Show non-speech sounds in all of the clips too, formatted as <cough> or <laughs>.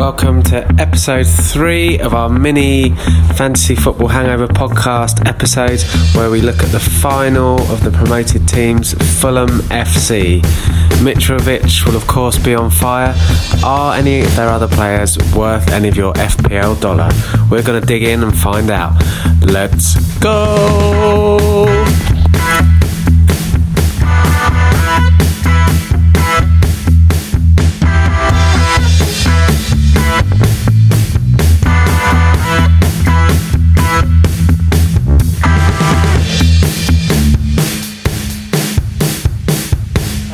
Welcome to episode three of our mini fantasy football hangover podcast episode, where we look at the final of the promoted teams, Fulham FC. Mitrovic will, of course, be on fire. Are any of their other players worth any of your FPL dollar? We're going to dig in and find out. Let's go!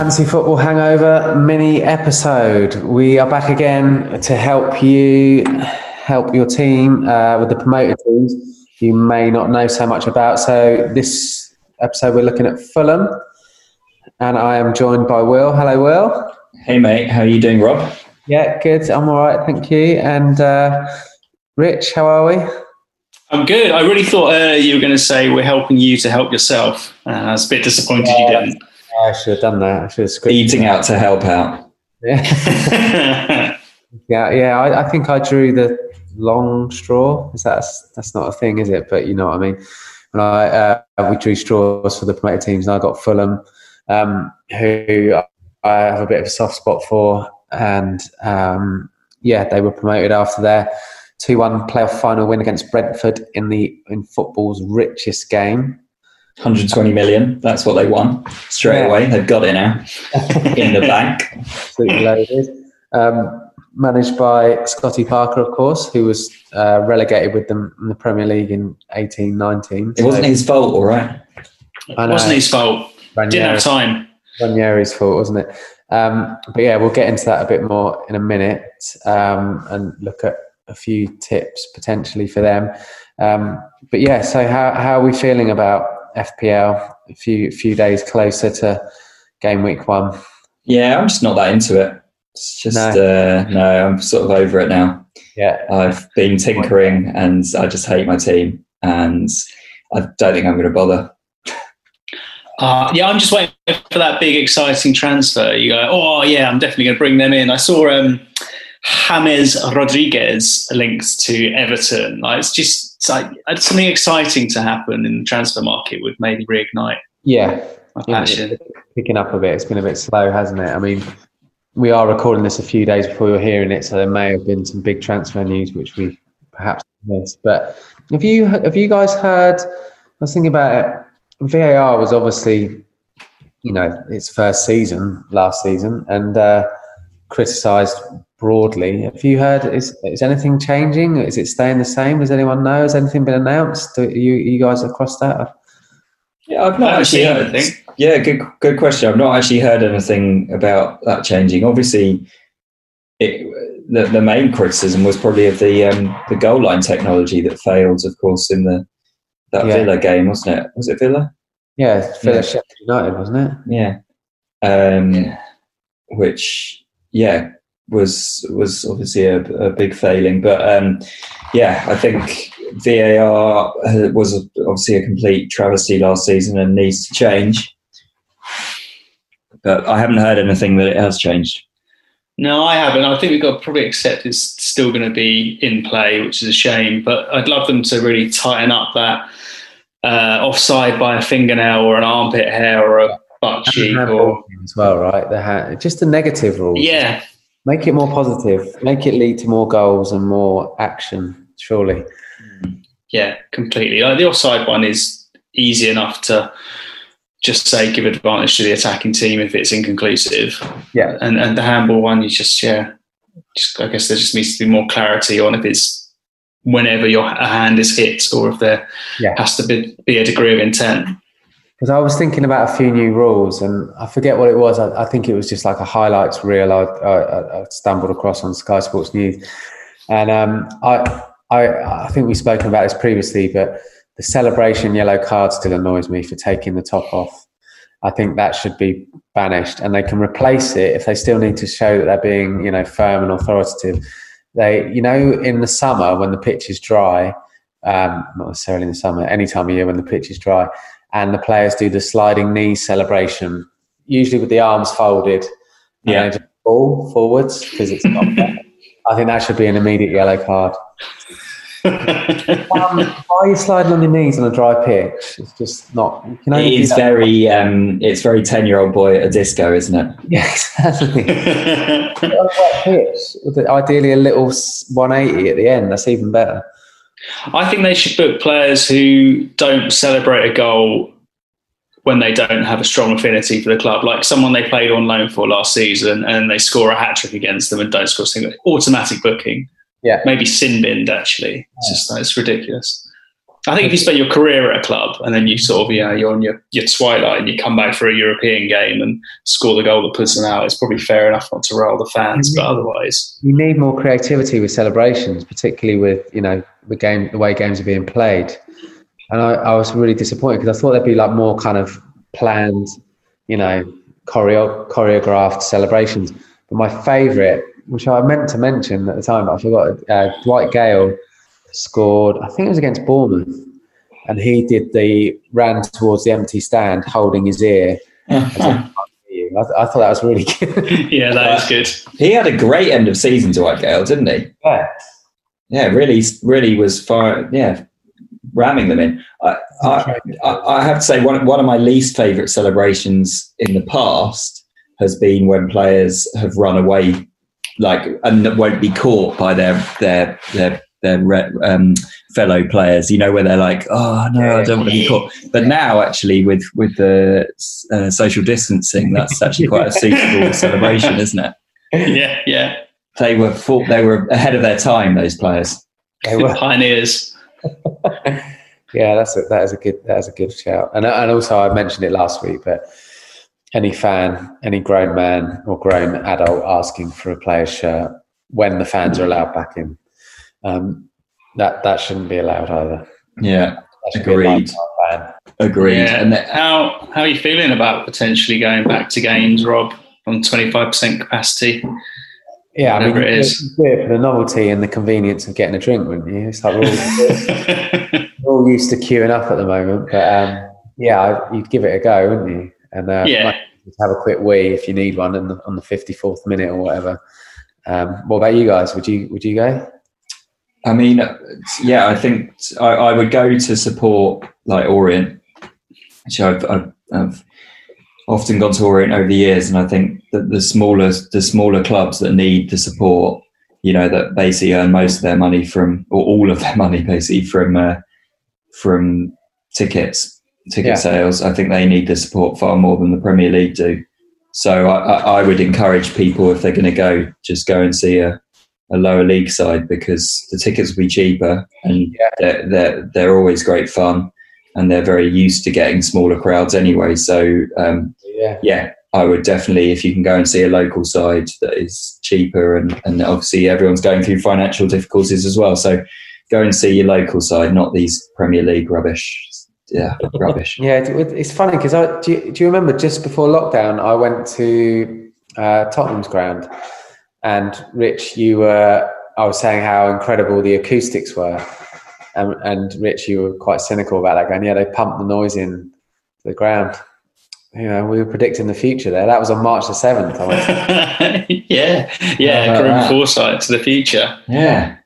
Fantasy Football Hangover mini episode. We are back again to help you help your team uh, with the promoted teams you may not know so much about. So this episode we're looking at Fulham, and I am joined by Will. Hello, Will. Hey, mate. How are you doing, Rob? Yeah, good. I'm all right, thank you. And uh, Rich, how are we? I'm good. I really thought uh, you were going to say we're helping you to help yourself. Uh, I was a bit disappointed you didn't. I should have done that. I should have scripted Eating out to help out. Yeah, <laughs> yeah, yeah. I, I think I drew the long straw. Is that that's not a thing, is it? But you know what I mean. When I uh, we drew straws for the promoted teams, and I got Fulham, um, who I have a bit of a soft spot for, and um, yeah, they were promoted after their two-one playoff final win against Brentford in the in football's richest game. 120 million. That's what they won straight Yeah. away. They've got it now <laughs> in the bank. absolutely loaded. Um, managed by Scotty Parker, of course, who was uh, relegated with them in the Premier League in eighteen nineteen. It wasn't his fault, all right. it wasn't his fault. Didn't have time. Ranieri's fault, wasn't it? Um, but yeah, we'll get into that a bit more in a minute um, and look at a few tips potentially for them. Um, but yeah, so how, how are we feeling about FPL? A few few days closer to game week one. Yeah, I'm just not that into it. It's just, No. no, uh, no I'm sort of over it now. Yeah, I've been tinkering and I just hate my team and I don't think I'm going to bother. Uh, yeah, I'm just waiting for that big, exciting transfer. You go, oh, yeah, I'm definitely going to bring them in. I saw um, James Rodriguez links to Everton. Like, it's just it's like it's something exciting to happen in the transfer market would maybe reignite yeah. my passion. picking up a bit. It's been a bit slow, hasn't it? I mean, we are recording this a few days before you're hearing it, so there may have been some big transfer news which we perhaps missed. But have you have you guys heard? I was thinking about it. VAR was obviously, you know, its first season last season and uh, criticised broadly. Have you heard? Is is anything changing? Is it staying the same? Does anyone know? Has anything been announced? Do you you guys across that? Yeah, I've not actually heard. anything. Yeah, good good question. I've not actually heard anything about that changing. Obviously, it, the the main criticism was probably of the um, the goal line technology that failed, of course, in the that Yeah. Villa game, wasn't it? Was it Villa? Yeah, Villa Yeah. Sheffield United, wasn't it? Yeah. Um, Which, yeah, was was obviously a, a big failing. But um, yeah, I think VAR uh, was obviously a complete travesty last season and needs to change. But I haven't heard anything that it has changed. No, I haven't. I think we've got to probably accept it's still going to be in play, which is a shame. But I'd love them to really tighten up that uh, offside by a fingernail or an armpit hair or a butt cheek or as well, right? The ha- just the negative rules. yeah, Make it more positive. Make it lead to more goals and more action. Surely. yeah, completely. Like the offside one is easy enough to just say give advantage to the attacking team if it's inconclusive, Yeah. and and the handball one you just yeah, just I guess there just needs to be more clarity on if it's whenever your a hand is hit or if there Yeah. has to be, be a degree of intent. Because I was thinking about a few new rules, and I forget what it was. I, I think it was just like a highlights reel I, I, I stumbled across on Sky Sports News, and um, I, I, I think we've spoken about this previously, but the celebration yellow card still annoys me for taking the top off. I think that should be banished, and they can replace it if they still need to show that they're being, you know, firm and authoritative. They, you know, in the summer when the pitch is dry, um, not necessarily in the summer, any time of year when the pitch is dry, and the players do the sliding knee celebration, usually with the arms folded, Yeah. and they just fall forwards because it's not. I think that should be an immediate yellow card. <laughs> um, why are you sliding on your knees on a dry pitch? It's just not. You can it only do is that- very, um, it's very ten-year-old boy at a disco, isn't it? <laughs> Yeah, exactly. <laughs> on a wet pitch, ideally a little 180 at the end. That's even better. I think they should book players who don't celebrate a goal when they don't have a strong affinity for the club, like someone they played on loan for last season and they score a hat trick against them and don't score a single automatic booking. Yeah. Maybe sin binned actually. It's just it's ridiculous. I think if you spend your career at a club and then you sort of, you know, you're on your, your twilight and you come back for a European game and score the goal that puts them out, it's probably fair enough not to roll the fans, but mm-hmm. otherwise. You need more creativity with celebrations, particularly with you know the game, the way games are being played. And I, I was really disappointed because I thought there'd be like more kind of planned, you know, choreo- choreographed celebrations. But my favourite, which I meant to mention at the time, but I forgot, uh, Dwight Gayle scored. I think it was against Bournemouth, and he did the ran towards the empty stand, holding his ear. <laughs> as a- I, th- I thought that was really <laughs> good. Yeah, that is good. he had a great end of season to Dwight Gayle, didn't he? yeah. Yeah, really, really was far. Yeah, ramming them in. I, I, I I have to say one one of my least favourite celebrations in the past has been when players have run away, like and won't be caught by their their their their re- um, fellow players. You know where they're like, oh no, I don't want to be caught. But now, actually, with with the uh, social distancing, that's actually quite a suitable <laughs> celebration, isn't it? Yeah, yeah. They were full, they were ahead of their time. Those players. They were. <laughs> Pioneers. <laughs> Yeah, that's a, that is a good that is a good shout. And and also I mentioned it last week, but any fan, any grown man or grown adult asking for a player's shirt when the fans are allowed back in, um, that that shouldn't be allowed either. Yeah, That should be Agreed. agreed. Yeah. And that, how how are you feeling about potentially going back to games, Rob, on twenty five percent capacity? Yeah, I mean, Whatever it you is. do it for the novelty and the convenience of getting a drink, wouldn't you? It's like we're all, <laughs> we're all used to queuing up at the moment, but um, yeah, you'd give it a go, wouldn't you? And uh, Yeah. might just have a quick wee if you need one in the, on the fifty fourth minute or whatever. Um, what about you guys? Would you would you go? I mean, yeah, I think I, I would go to support like Orient, which I've, I've, I've often gone to Orient over the years, and I think that the smaller the smaller clubs that need the support, you know, that basically earn most of their money from or all of their <laughs> money basically from uh, from tickets, ticket Yeah. sales. I think they need the support far more than the Premier League do. So I, I, would encourage people if they're going to go, just go and see a, a lower league side because the tickets will be cheaper and Yeah. they're, they're they're always great fun and they're very used to getting smaller crowds anyway. So um, Yeah, yeah, I would definitely if you can go and see a local side that is cheaper and, and obviously everyone's going through financial difficulties as well. So go and see your local side, not these Premier League rubbish. Yeah, rubbish. <laughs> yeah. It's funny because I do. You, do you remember just before lockdown, I went to uh, Tottenham's ground, and Rich, you were. I was saying how incredible the acoustics were, and, and Rich, you were quite cynical about that. Going, yeah, they pumped the noise in the ground. You know, we were predicting the future there. That was on March the seventh. I went, <laughs> yeah, yeah, grim foresight to the future. Yeah.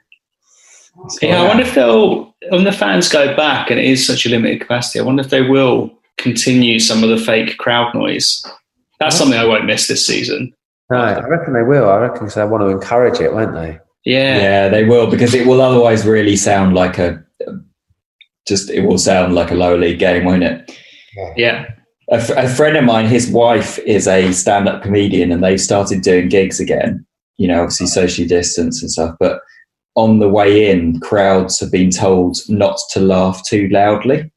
Yeah, I wonder if they'll, when the fans go back and it is such a limited capacity, I wonder if they will continue some of the fake crowd noise. That's something I won't miss this season. no, I reckon they will. I reckon because they want to encourage it, won't they? Yeah. Yeah, they will because it will otherwise really sound like a just it will sound like a lower league game, won't it? Yeah. A, f- a friend of mine, his wife is a stand-up comedian, and they've started doing gigs again. You know, obviously socially distance and stuff, but on the way in, crowds have been told not to laugh too loudly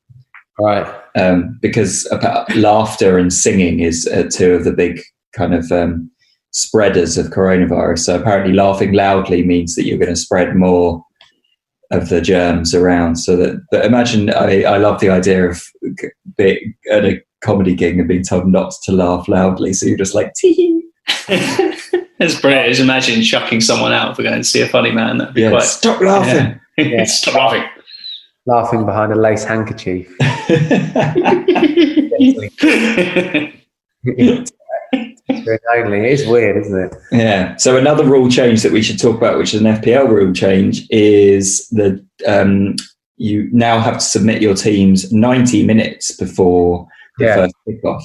Right. um, because about laughter and singing is uh, two of the big kind of um, spreaders of coronavirus. So apparently, laughing loudly means that you're going to spread more of the germs around. So that, but imagine, I, I love the idea of g- being at a comedy gig and being told not to laugh loudly. So you're just like, tee. It's <laughs> brilliant. Just imagine chucking someone out for going to see a funny man. That'd be Yeah, quite. stop laughing. Yeah. <laughs> Stop laughing. Laughing behind a lace handkerchief. <laughs> only. It is weird, isn't it? Yeah. So another rule change that we should talk about, which is an FPL rule change, is that um, you now have to submit your teams 90 minutes before the Yeah. first kickoff,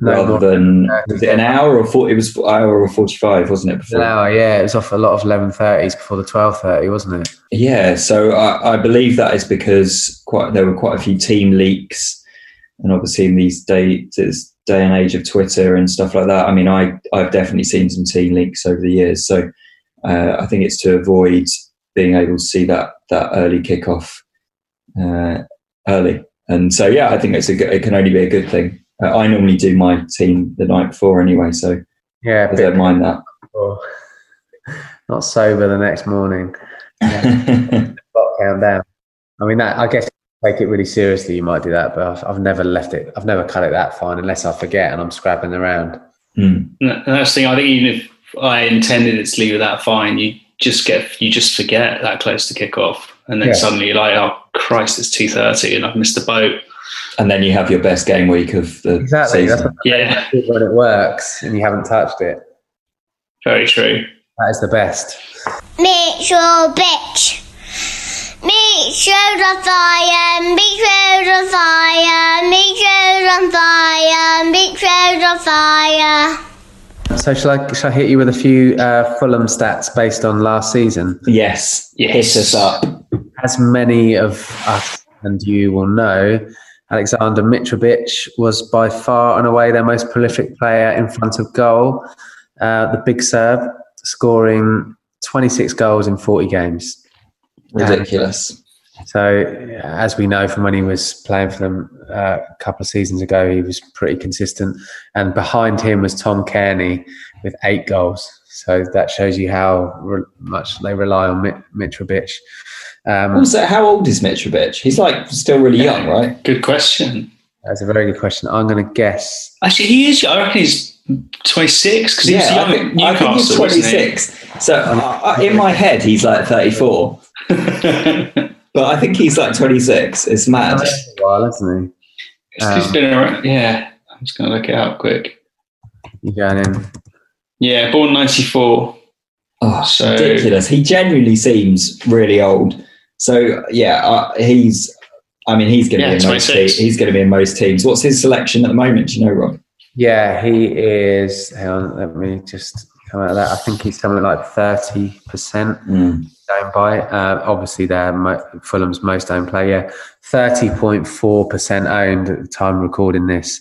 No, rather than no, was it an hour or four, it was an hour or 45, wasn't it? an hour, yeah. It was off a lot of 11.30s before the 12.30, wasn't it? Yeah, so I, I believe that is because quite there were quite a few team leaks, and obviously in these day this day and age of Twitter and stuff like that. I mean, I I've definitely seen some team leaks over the years, so uh, I think it's to avoid being able to see that that early kickoff uh, early, and so yeah, I think it's a good, it can only be a good thing. Uh, I normally do my team the night before anyway, so Yeah, I don't mind that. before. <laughs> Not sober the next morning. <laughs> Clock count down. I mean, that I guess take it really seriously, you might do that, but I've, I've never left it. I've never cut it that fine unless I forget and I'm scrabbling around. Hmm. And that's the thing. I think even if I intended it to leave it that fine, you just get you just forget that close to kick off, and then Yeah. suddenly you're like, oh Christ, it's two thirty, and I've missed the boat. And then you have your best game week of the Exactly. Season. what Yeah, when it works and you haven't touched it. very true. That is the best. Meet your bitch. Meet shows on fire. Meet shows on fire. Meet shows on fire. Meet shows on fire. So shall I, shall I hit you with a few uh, Fulham stats based on last season? Yes, Yes. hit us up. As many of us and you will know, Alexander Mitrovic was by far and away their most prolific player in front of goal. Uh, the big Serb scoring 26 goals in 40 games. Ridiculous. So, as we know from when he was playing for them uh, a couple of seasons ago, he was pretty consistent. And behind him was Tom Cairney with eight goals. So that shows you how re- much they rely on Mit- Mitrovic. Um, Also, how old is Mitrovic? He's like still really young, <laughs> right? Good question. that's a very good question. I'm going to guess. Actually, he is. I reckon he's twenty six because he was I young think, at I think he's Newcastle. wasn't he? 26. So uh, in my head, he's like 34, <laughs> but I think he's like 26. It's mad. That's a while, isn't He's been around. Yeah, I'm just gonna look it up quick. You're going in. Yeah, born ninety four. Oh, So- ridiculous. He genuinely seems really old. So yeah, uh, he's. I mean, he's going to Yeah, be in most. 26. Te- he's going to be in most teams. What's his selection at the moment? Do you know, Rob? Yeah, he is. Hang on, let me just come out of that. I think he's something like 30%. owned by. Uh, obviously, they're mo- Fulham's most owned player. Thirty point four percent owned at the time of recording this.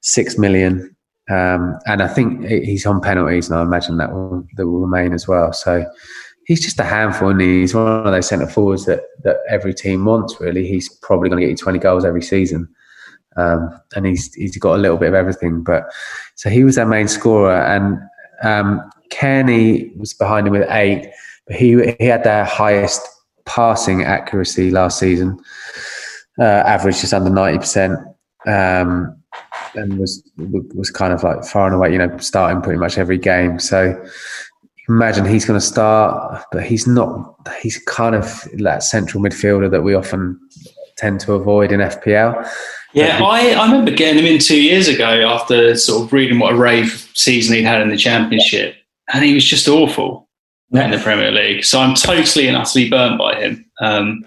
Six million, um, and I think he's on penalties, and I imagine that will that will remain as well. So he's just a handful, and he? he's one of those centre forwards that that every team wants. Really, he's probably going to get you twenty goals every season. Um, and he's he's got a little bit of everything, but so he was their main scorer, and um, Cairney was behind him with eight but he he had their highest passing accuracy last season, uh, average just under ninety percent, um, and was was kind of like far and away, you know, starting pretty much every game. So imagine he's going to start, but he's not. He's kind of that central midfielder that we often tend to avoid in FPL. Yeah, I, I remember getting him in two years ago after sort of reading what a rave season he'd had in the championship, and he was just awful in the Premier League. So I'm totally and utterly burnt by him, um,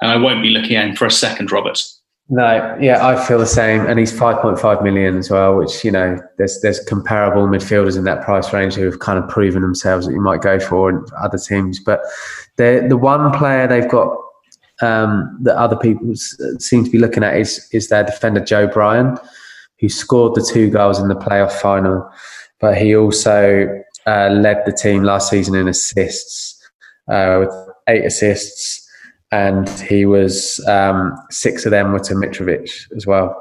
and I won't be looking at him for a second, Robert. No, yeah, I feel the same, and he's five point five million as well. Which you know, there's there's comparable midfielders in that price range who have kind of proven themselves that you might go for in other teams. But the the one player they've got um, that other people seem to be looking at is is their defender Joe Bryan, who scored the two goals in the playoff final, but he also uh, led the team last season in assists uh, with eight assists and he was um, six of them were to Mitrovic as well.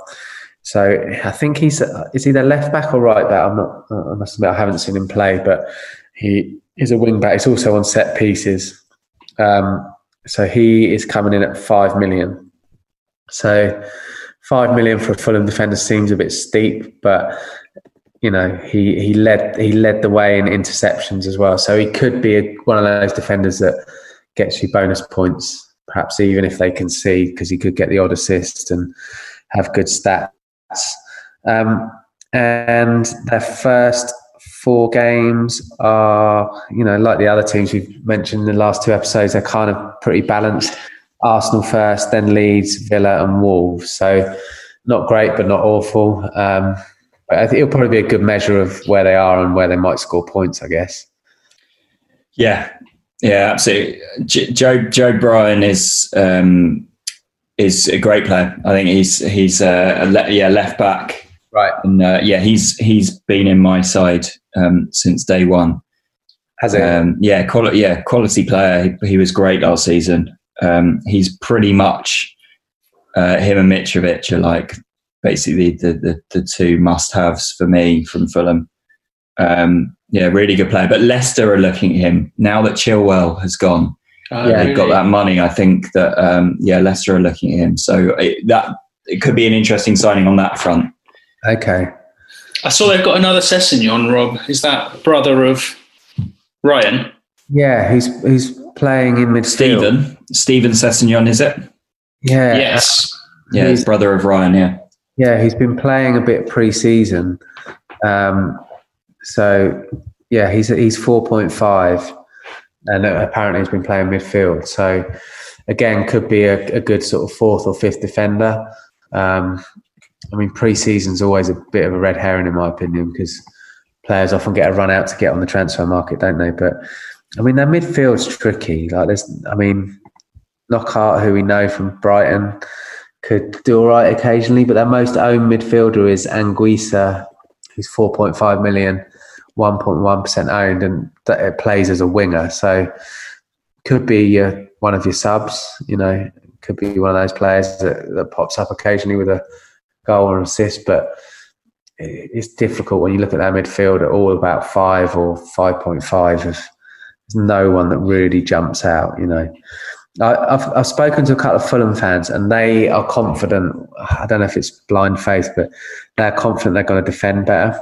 So I think he's is he left back or right back? I'm not. I must admit I haven't seen him play, but he is a wing back. He's also on set pieces. Um, so he is coming in at five million. So five million for a Fulham defender seems a bit steep, but you know he he led he led the way in interceptions as well. So he could be a, one of those defenders that gets you bonus points perhaps even if they can see, because he could get the odd assist and have good stats. Um, and their first four games are, you know, like the other teams we've mentioned in the last two episodes, they're kind of pretty balanced. Arsenal first, then Leeds, Villa, and Wolves. So not great, but not awful. Um, but I think it'll probably be a good measure of where they are and where they might score points. I guess. Yeah, yeah, absolutely. Joe Joe Bryan is um, is a great player. I think he's he's uh, a le- yeah left back. Right. And uh, yeah, he's he's been in my side um, since day one. Has it? Um, yeah, quality. Yeah, quality player. He, he was great last season. Um, he's pretty much uh, him and Mitrovic are like basically the the, the two must haves for me from Fulham. Um, yeah, really good player. But Leicester are looking at him now that Chilwell has gone. Uh, yeah, really? they've got that money. I think that um, yeah, Leicester are looking at him. So it, that it could be an interesting signing on that front. Okay. I saw they've got another Sessegnon, Rob. Is that brother of Ryan? Yeah, he's he's playing in midfield. Steven Steven Sessegnon, is it? Yeah. Yes. Yeah, He's- he's brother of Ryan. Yeah. Yeah, he's been playing a bit pre-season. Um, so yeah, he's he's four point five, and apparently he's been playing midfield. So again, could be a, a good sort of fourth or fifth defender. Um, I mean, pre-season's always a bit of a red herring in my opinion because players often get a run out to get on the transfer market, don't they? But I mean, their midfield's tricky. Like there's, I mean, Knockaert, who we know from Brighton, could do all right occasionally, but their most owned midfielder is Anguissa, who's 4.5 million, 1.1% owned, and it plays as a winger. So could be your, one of your subs, you know, could be one of those players that, that pops up occasionally with a goal or assist, but it's difficult when you look at that midfield at all about five or 5.5 if there's no one that really jumps out, you know. I, I've, I've spoken to a couple of Fulham fans, and they are confident. I don't know if it's blind faith, but they're confident they're going to defend better.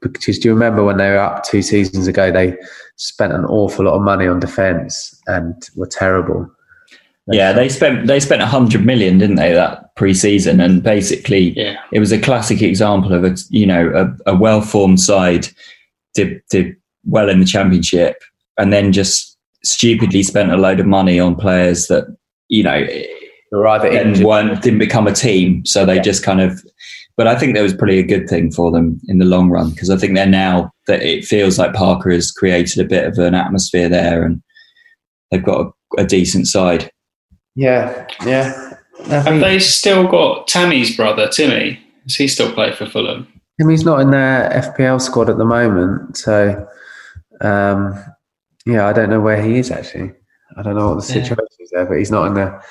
Because do you remember when they were up two seasons ago? They spent an awful lot of money on defence and were terrible. Yeah, they spent they spent a hundred million, didn't they, that pre-season? And basically, Yeah. it was a classic example of a you know a, a well-formed side did did well in the championship, and then just stupidly spent a load of money on players that you know They're either injured. weren't didn't become a team. So they just kind of. But I think that was probably a good thing for them in the long run because I think they're now that it feels like Parker has created a bit of an atmosphere there, and they've got a, a decent side. Yeah, yeah. I Have think they still got Tammy's brother, Timmy? Does he still play for Fulham? Timmy's not in their FPL squad at the moment, so um, yeah, I don't know where he is actually. I don't know what the Yeah. situation is there, but he's not in there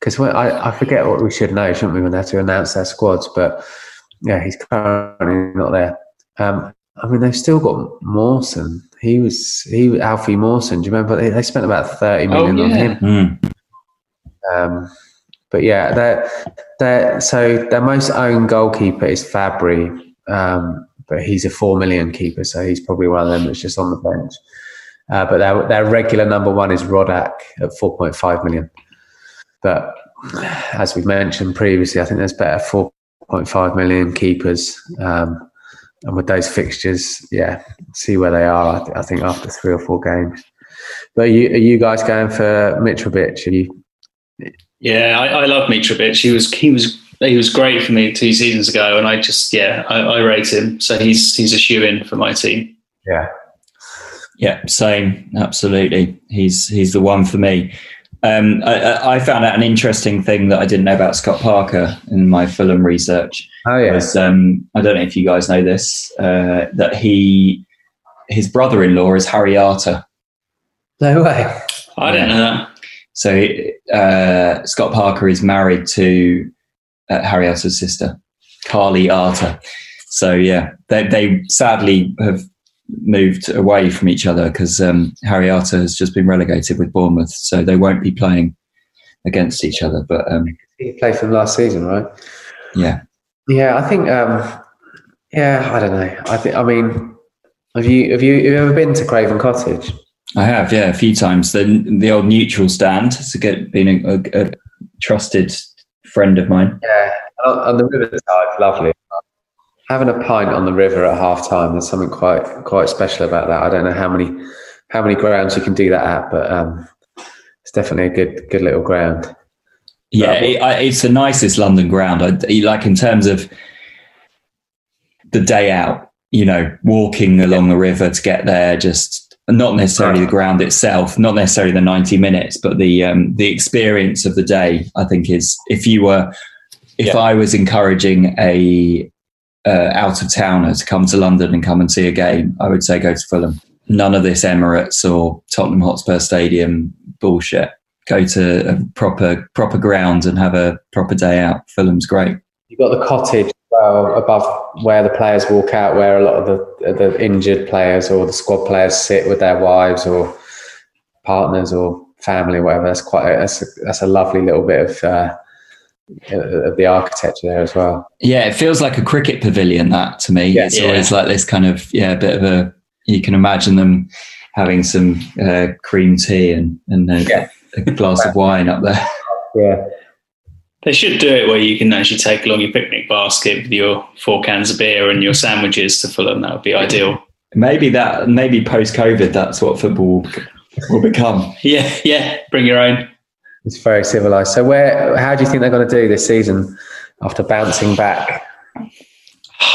because I, I forget what we should know, shouldn't we, when they have to announce their squads? But yeah, he's currently not there. Um, I mean, they've still got Mawson. He was he Alfie Mawson. Do you remember they, they spent about thirty Oh, million on him? Mm. Um, but yeah, they're, they're, so their most owned goalkeeper is Fabri, um, but he's a four million keeper, so he's probably one of them that's just on the bench. Uh, but their, their regular number one is Rodak at 4.5 million. But as we've mentioned previously, I think there's better 4.5 million keepers. Um, and with those fixtures, yeah, see where they are. I, th- I think after three or four games. But are you, are you guys going for Mitrovic? Are you Yeah, I, I love Mitrovic. He was he was he was great for me two seasons ago, and I just yeah I, I rate him. So he's he's a shoe in for my team. Yeah. Yeah, same. Absolutely, he's he's the one for me. Um, I- I, I found out an interesting thing that I didn't know about Scott Parker in my Fulham research. Oh yeah. Was um, I don't know if you guys know this uh, that he his brother-in-law is Harry Arter. No way. I didn't know that. So uh, Scott Parker is married to uh, Harry Arter's sister, Carly Arter. So yeah, they, they sadly have moved away from each other because um, Harry Arter has just been relegated with Bournemouth, so they won't be playing against each other. But um, He played for them last season, right? yeah, Yeah, I think. Um, yeah, I don't know. I think. I mean, have you have you, have you ever been to Craven Cottage? I have yeah a few times. The the old neutral stand. It's a good, been a, a, a trusted friend of mine. Yeah, on the riverside, lovely. having a pint on the river at half time. There's something quite quite special about that. I don't know how many how many grounds you can do that at, but um, it's definitely a good good little ground. Yeah, it, I, it's the nicest London ground. I, like in terms of the day out, you know, walking along the river to get there, just not necessarily the ground itself, not necessarily the 90 minutes, but the um, the experience of the day, I think is if you were if Yeah. I was encouraging a uh, out of towner to come to London and come and see a game, I would say go to Fulham. None of this Emirates or Tottenham Hotspur Stadium bullshit. Go to a proper proper ground and have a proper day out. Fulham's great. You've got the cottage well above where the players walk out, where a lot of the the injured players or the squad players sit with their wives or partners or family, or whatever. That's quite a, that's a, that's a lovely little bit of uh, of the architecture there as well. Yeah, it feels like a cricket pavilion. That to me, Yeah. it's Yeah. always like this kind of yeah, bit of a. You can imagine them having some uh, cream tea and and a, Yeah. a glass of wine up there. Yeah, They should do it where you can actually take along your picnic basket with your four cans of beer and your sandwiches to Fulham. That would be ideal. Maybe that. Maybe post COVID, that's what football will, will become. Yeah, yeah. Bring your own. it's very civilized. So, where? How do you think they're going to do this season after bouncing back?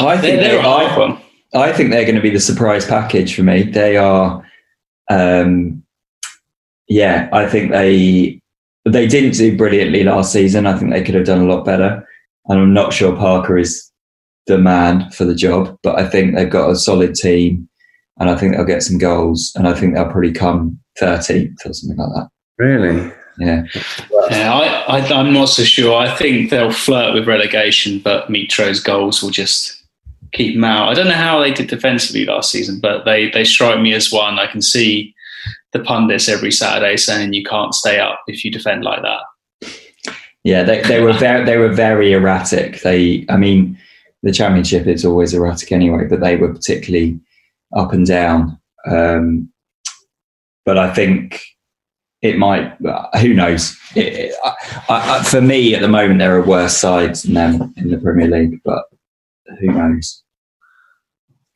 I think they're they, a I, one. I think they're going to be the surprise package for me. They are, um, yeah, I think they they didn't do brilliantly last season. I think they could have done a lot better, and I'm not sure Parker is the man for the job. But I think they've got a solid team, and I think they'll get some goals, and I think they'll probably come 13th or something like that. Really? Yeah, Yeah, I, I, I'm not so sure. I think they'll flirt with relegation, but Mitro's goals will just keep them out. I don't know how they did defensively last season, but they, they strike me as one. I can see the pundits every Saturday saying you can't stay up if you defend like that. yeah, they, they were very they were very erratic. They, I mean, the championship is always erratic anyway, but they were particularly up and down. Um, but I think it might. Who knows? It, I, I, for me, at the moment, there are worse sides than them in the Premier League. But who knows?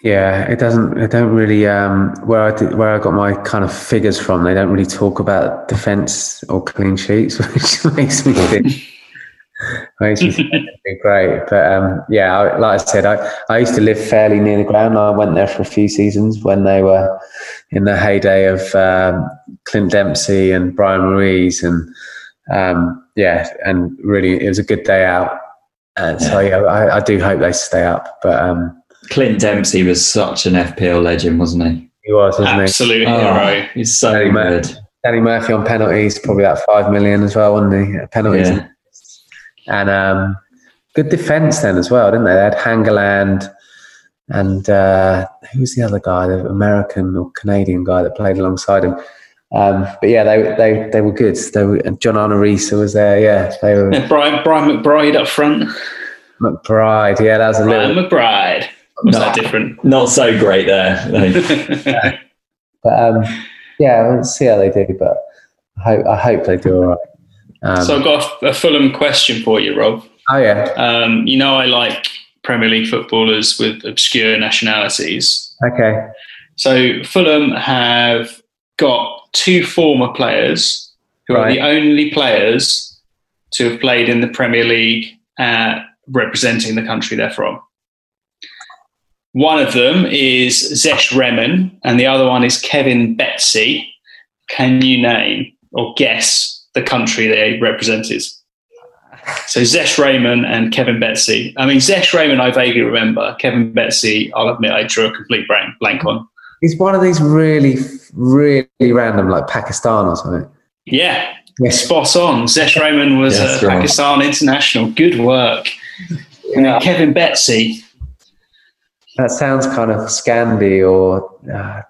Yeah, it doesn't. It don't really. Um, where I did, where I got my kind of figures from, they don't really talk about defence or clean sheets, <laughs> which makes me think. <laughs> makes me think great. But um, yeah, I, like I said, I, I used to live fairly near the ground. I went there for a few seasons when they were in the heyday of um, Clint Dempsey and Bryan Ruiz, and um, yeah, and really, it was a good day out. And so yeah, I, I do hope they stay up, but. Clint Dempsey was such an FPL legend, wasn't he? he was, wasn't he? Absolute Oh, he's so Very much. good. Danny Murphy on penalties, probably about five million as well, wasn't he? Penalties. Yeah. And um, good defence then as well, didn't they? They had Hangeland and uh, who was the other guy, the American or Canadian guy that played alongside him. Um, but yeah, they they they were good. They were, and John Arne Riise was there. Yeah, they were Yeah, Brian, Brian McBride up front. McBride. Yeah, that was a Brian little. McBride. Was No. that different? Not so great there. no. <laughs> <laughs> But um, yeah, we'll see how they do. But I hope I hope they do all right. Um, so I've got a, a Fulham question for you, Rob. oh yeah, Um, you know I like Premier League footballers with obscure nationalities. okay. So Fulham have got two former players who are the only players to have played in the Premier League uh, representing the country they're from. One of them is Zesh Rehman, and the other one is Kevin Betsy. Can you name or guess the country they represented? So Zesh Rehman and Kevin Betsy. I mean, Zesh Rehman, I vaguely remember. Kevin Betsy, I'll admit, I drew a complete blank, blank on. He's one of these really, really random, like Pakistan or something. Yeah, Yes. spot on. Zesh Rehman was Yes, a right. Pakistan international. Good work. And then Kevin Betsy. That sounds kind of Scandi or. Uh,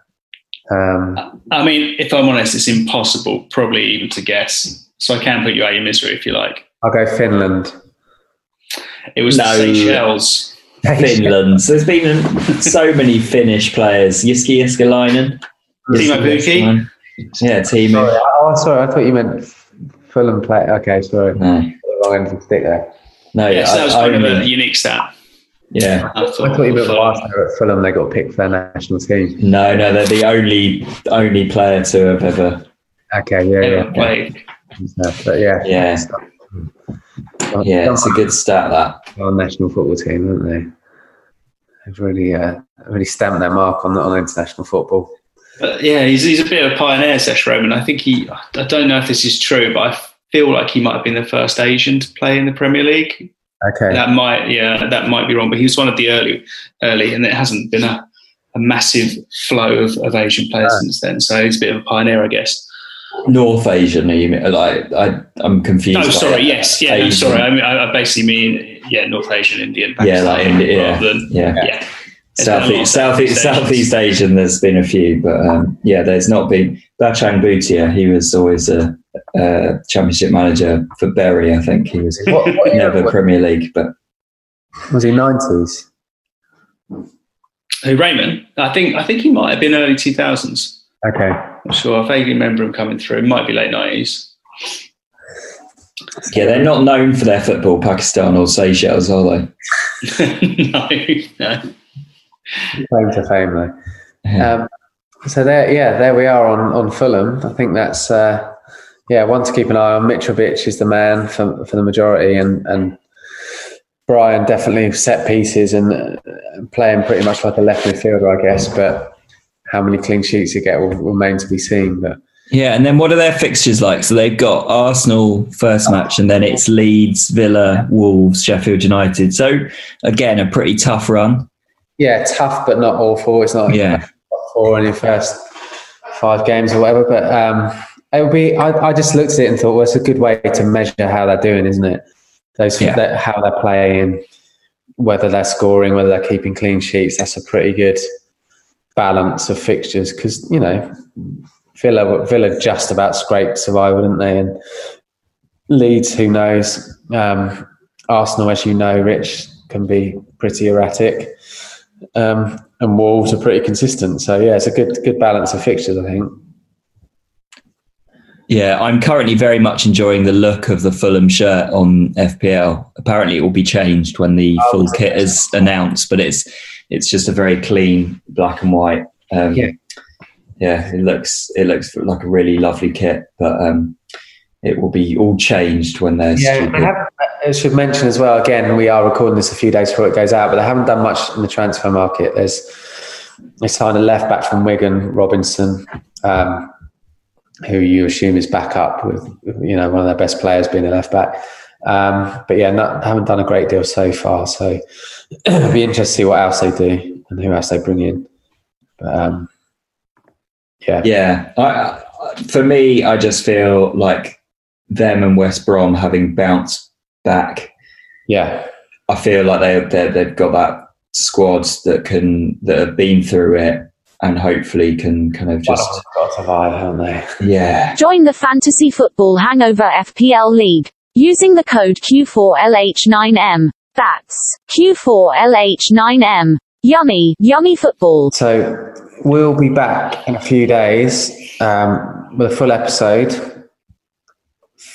um, I mean, if I'm honest, it's impossible, probably even to guess. So I can put you out of your misery if you like. I'll go Finland. It was No. the Seychelles. Finland. So there's been so many Finnish players. Jussi Jääskeläinen. Teemu Pukki. Yeah, Teemu. Sorry, oh, sorry. I thought you meant Fulham play. Okay, sorry. No, The wrong end of the stick there. no. Yes, I- that was I kind of a unique stat. Yeah. I I thought you meant whilst they were at Fulham, they got picked for their national team. No, no, they're the only only player to have ever. Okay, yeah, ever yeah. played. But yeah, Yeah. Yeah, it's a good stat. That. Our national football team, haven't they? They've really, uh, really stamped their mark on on international football. But yeah, he's, he's a bit of a pioneer, Zesh Rehman. I think he, I don't know if this is true, but I feel like he might have been the first Asian to play in the Premier League. Okay, That might, yeah, that might be wrong, but he was one of the early, early, and it hasn't been a, a massive flow of, of Asian players No. since then. So he's a bit of a pioneer, I guess. North Asian, are you mean? Like I, I'm confused. No, sorry, it. yes, yeah, no, sorry. I, mean, I I basically mean, yeah, North Asian, Indian, Yeah, like Pakistani, India, yeah. rather than, Yeah. yeah. There's been a lot of Southeast, Southeast, Asians. Southeast Asian. There's been a few, but um, yeah, there's not been. Baichung Bhutia, he was always a, a championship manager for Bury. I think he was what, what never was, Premier League, but was he? Nineties. Who, Rehman? I think I think he might have been early two thousands. Okay, I'm sure. I vaguely remember him coming through. It might be late nineties. yeah, they're not known for their football. Pakistan or Seychelles, are they? <laughs> no, no. claim to fame though. Yeah. Um, so there, yeah, there we are on on Fulham. I think that's uh, yeah, one to keep an eye on. Mitrovic is the man for for the majority, and and Brian definitely set pieces and playing pretty much like a left midfielder, I guess. But how many clean sheets he get will remain to be seen. But Yeah, and then what are their fixtures like? So they've got Arsenal first match, and then it's Leeds, Villa, Wolves, Sheffield United. So again, a pretty tough run. yeah, tough but not awful. It's not Yeah. <laughs> four in your first five games or whatever. But um, it be. I, I just looked at it and thought, well, it's a good way to measure how they're doing, isn't it? Those Yeah. that, how they're playing, whether they're scoring, whether they're keeping clean sheets. That's a pretty good balance of fixtures because you know Villa Villa just about scraped survival, didn't they? And Leeds, who knows? Um, Arsenal, as you know, Rich can be pretty erratic, um, and Wolves are pretty consistent. So yeah, it's a good good balance of fixtures, I think. Yeah, I'm currently very much enjoying the look of the Fulham shirt on FPL. Apparently, it will be changed when the Oh, full kit is announced, but it's it's just a very clean black and white. Um, Yeah. yeah, it looks it looks like a really lovely kit, but um, it will be all changed when they're Yeah, stupid. I, have, I should mention as well. Again, we are recording this a few days before it goes out, but they haven't done much in the transfer market. There's they signed a left back from Wigan, Robinson, um, who you assume is back up with you know one of their best players being a left back. Um, but yeah, not, haven't done a great deal so far. So <clears throat> it'll be interesting to see what else they do and who else they bring in. But um, yeah, Yeah, I, I, for me, I just feel like them and West Brom having bounced back. yeah, I feel like they they they've got that squad that can that have been through it and hopefully can kind of just got to survive, haven't they? yeah Join the Fantasy Football Hangover FPL League using the code Q4LH9M. That's Q4LH9M. Yummy, yummy football. So we'll be back in a few days um, with a full episode,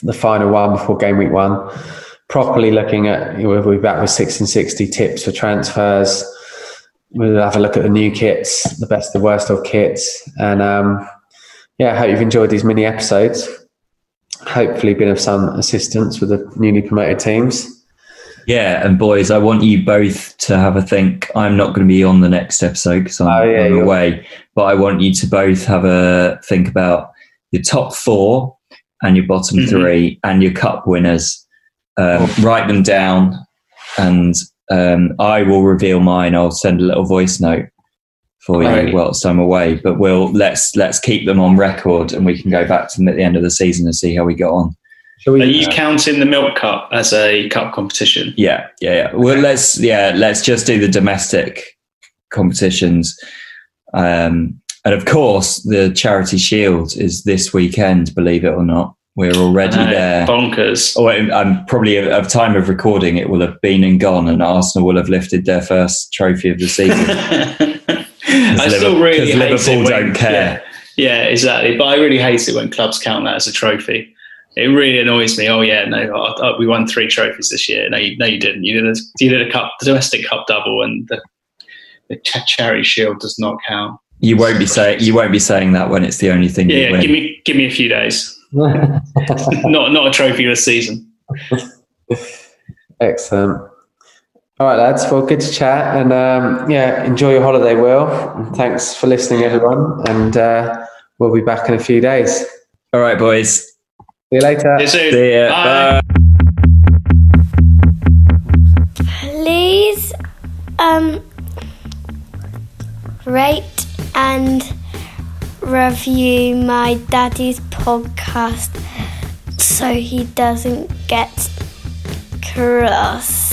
the final one before game week one. Properly looking at, we'll be back with 1660 tips for transfers. We'll have a look at the new kits, the best, the worst of kits, and um, yeah, I hope you've enjoyed these mini episodes. Hopefully, been of some assistance with the newly promoted teams. yeah. And boys, I want you both to have a think. I'm not going to be on the next episode because I'm, Oh, yeah, I'm you're- away, but I want you to both have a think about your top four and your bottom Mhm. three and your cup winners. Um, write them down, and um, I will reveal mine. I'll send a little voice note for Right. you whilst I'm away. But we'll let's let's keep them on record, and we can go back to them at the end of the season and see how we got on. Shall we? Are you counting the Milk Cup as a cup competition? Yeah, yeah, yeah. Well, let's yeah, let's just do the domestic competitions, um, and of course, the Charity Shield is this weekend. Believe it or not, we're already No, there. Bonkers. Oh, I'm I'm probably of time of recording, it will have been and gone, and Arsenal will have lifted their first trophy of the season. <laughs> <laughs> I still really because hate Liverpool when, don't care. Yeah, yeah, exactly. But I really hate it when clubs count that as a trophy. It really annoys me. Oh yeah, no, I, I, we won three trophies this year. No, you, no, you didn't. You did a you did a cup, the domestic cup double, and the, the Ch- charity shield does not count. You won't be saying you won't be saying that when it's the only thing Yeah, you yeah give me give me a few days. <laughs> not not a trophy this season. Excellent. All right, lads. Well, good to chat, and um, yeah, enjoy your holiday, Will. And thanks for listening, everyone. And uh, we'll be back in a few days. All right, boys. See you later. See you soon. See ya. Bye. Bye. Please um, rate and review my daddy's podcast so he doesn't get cross.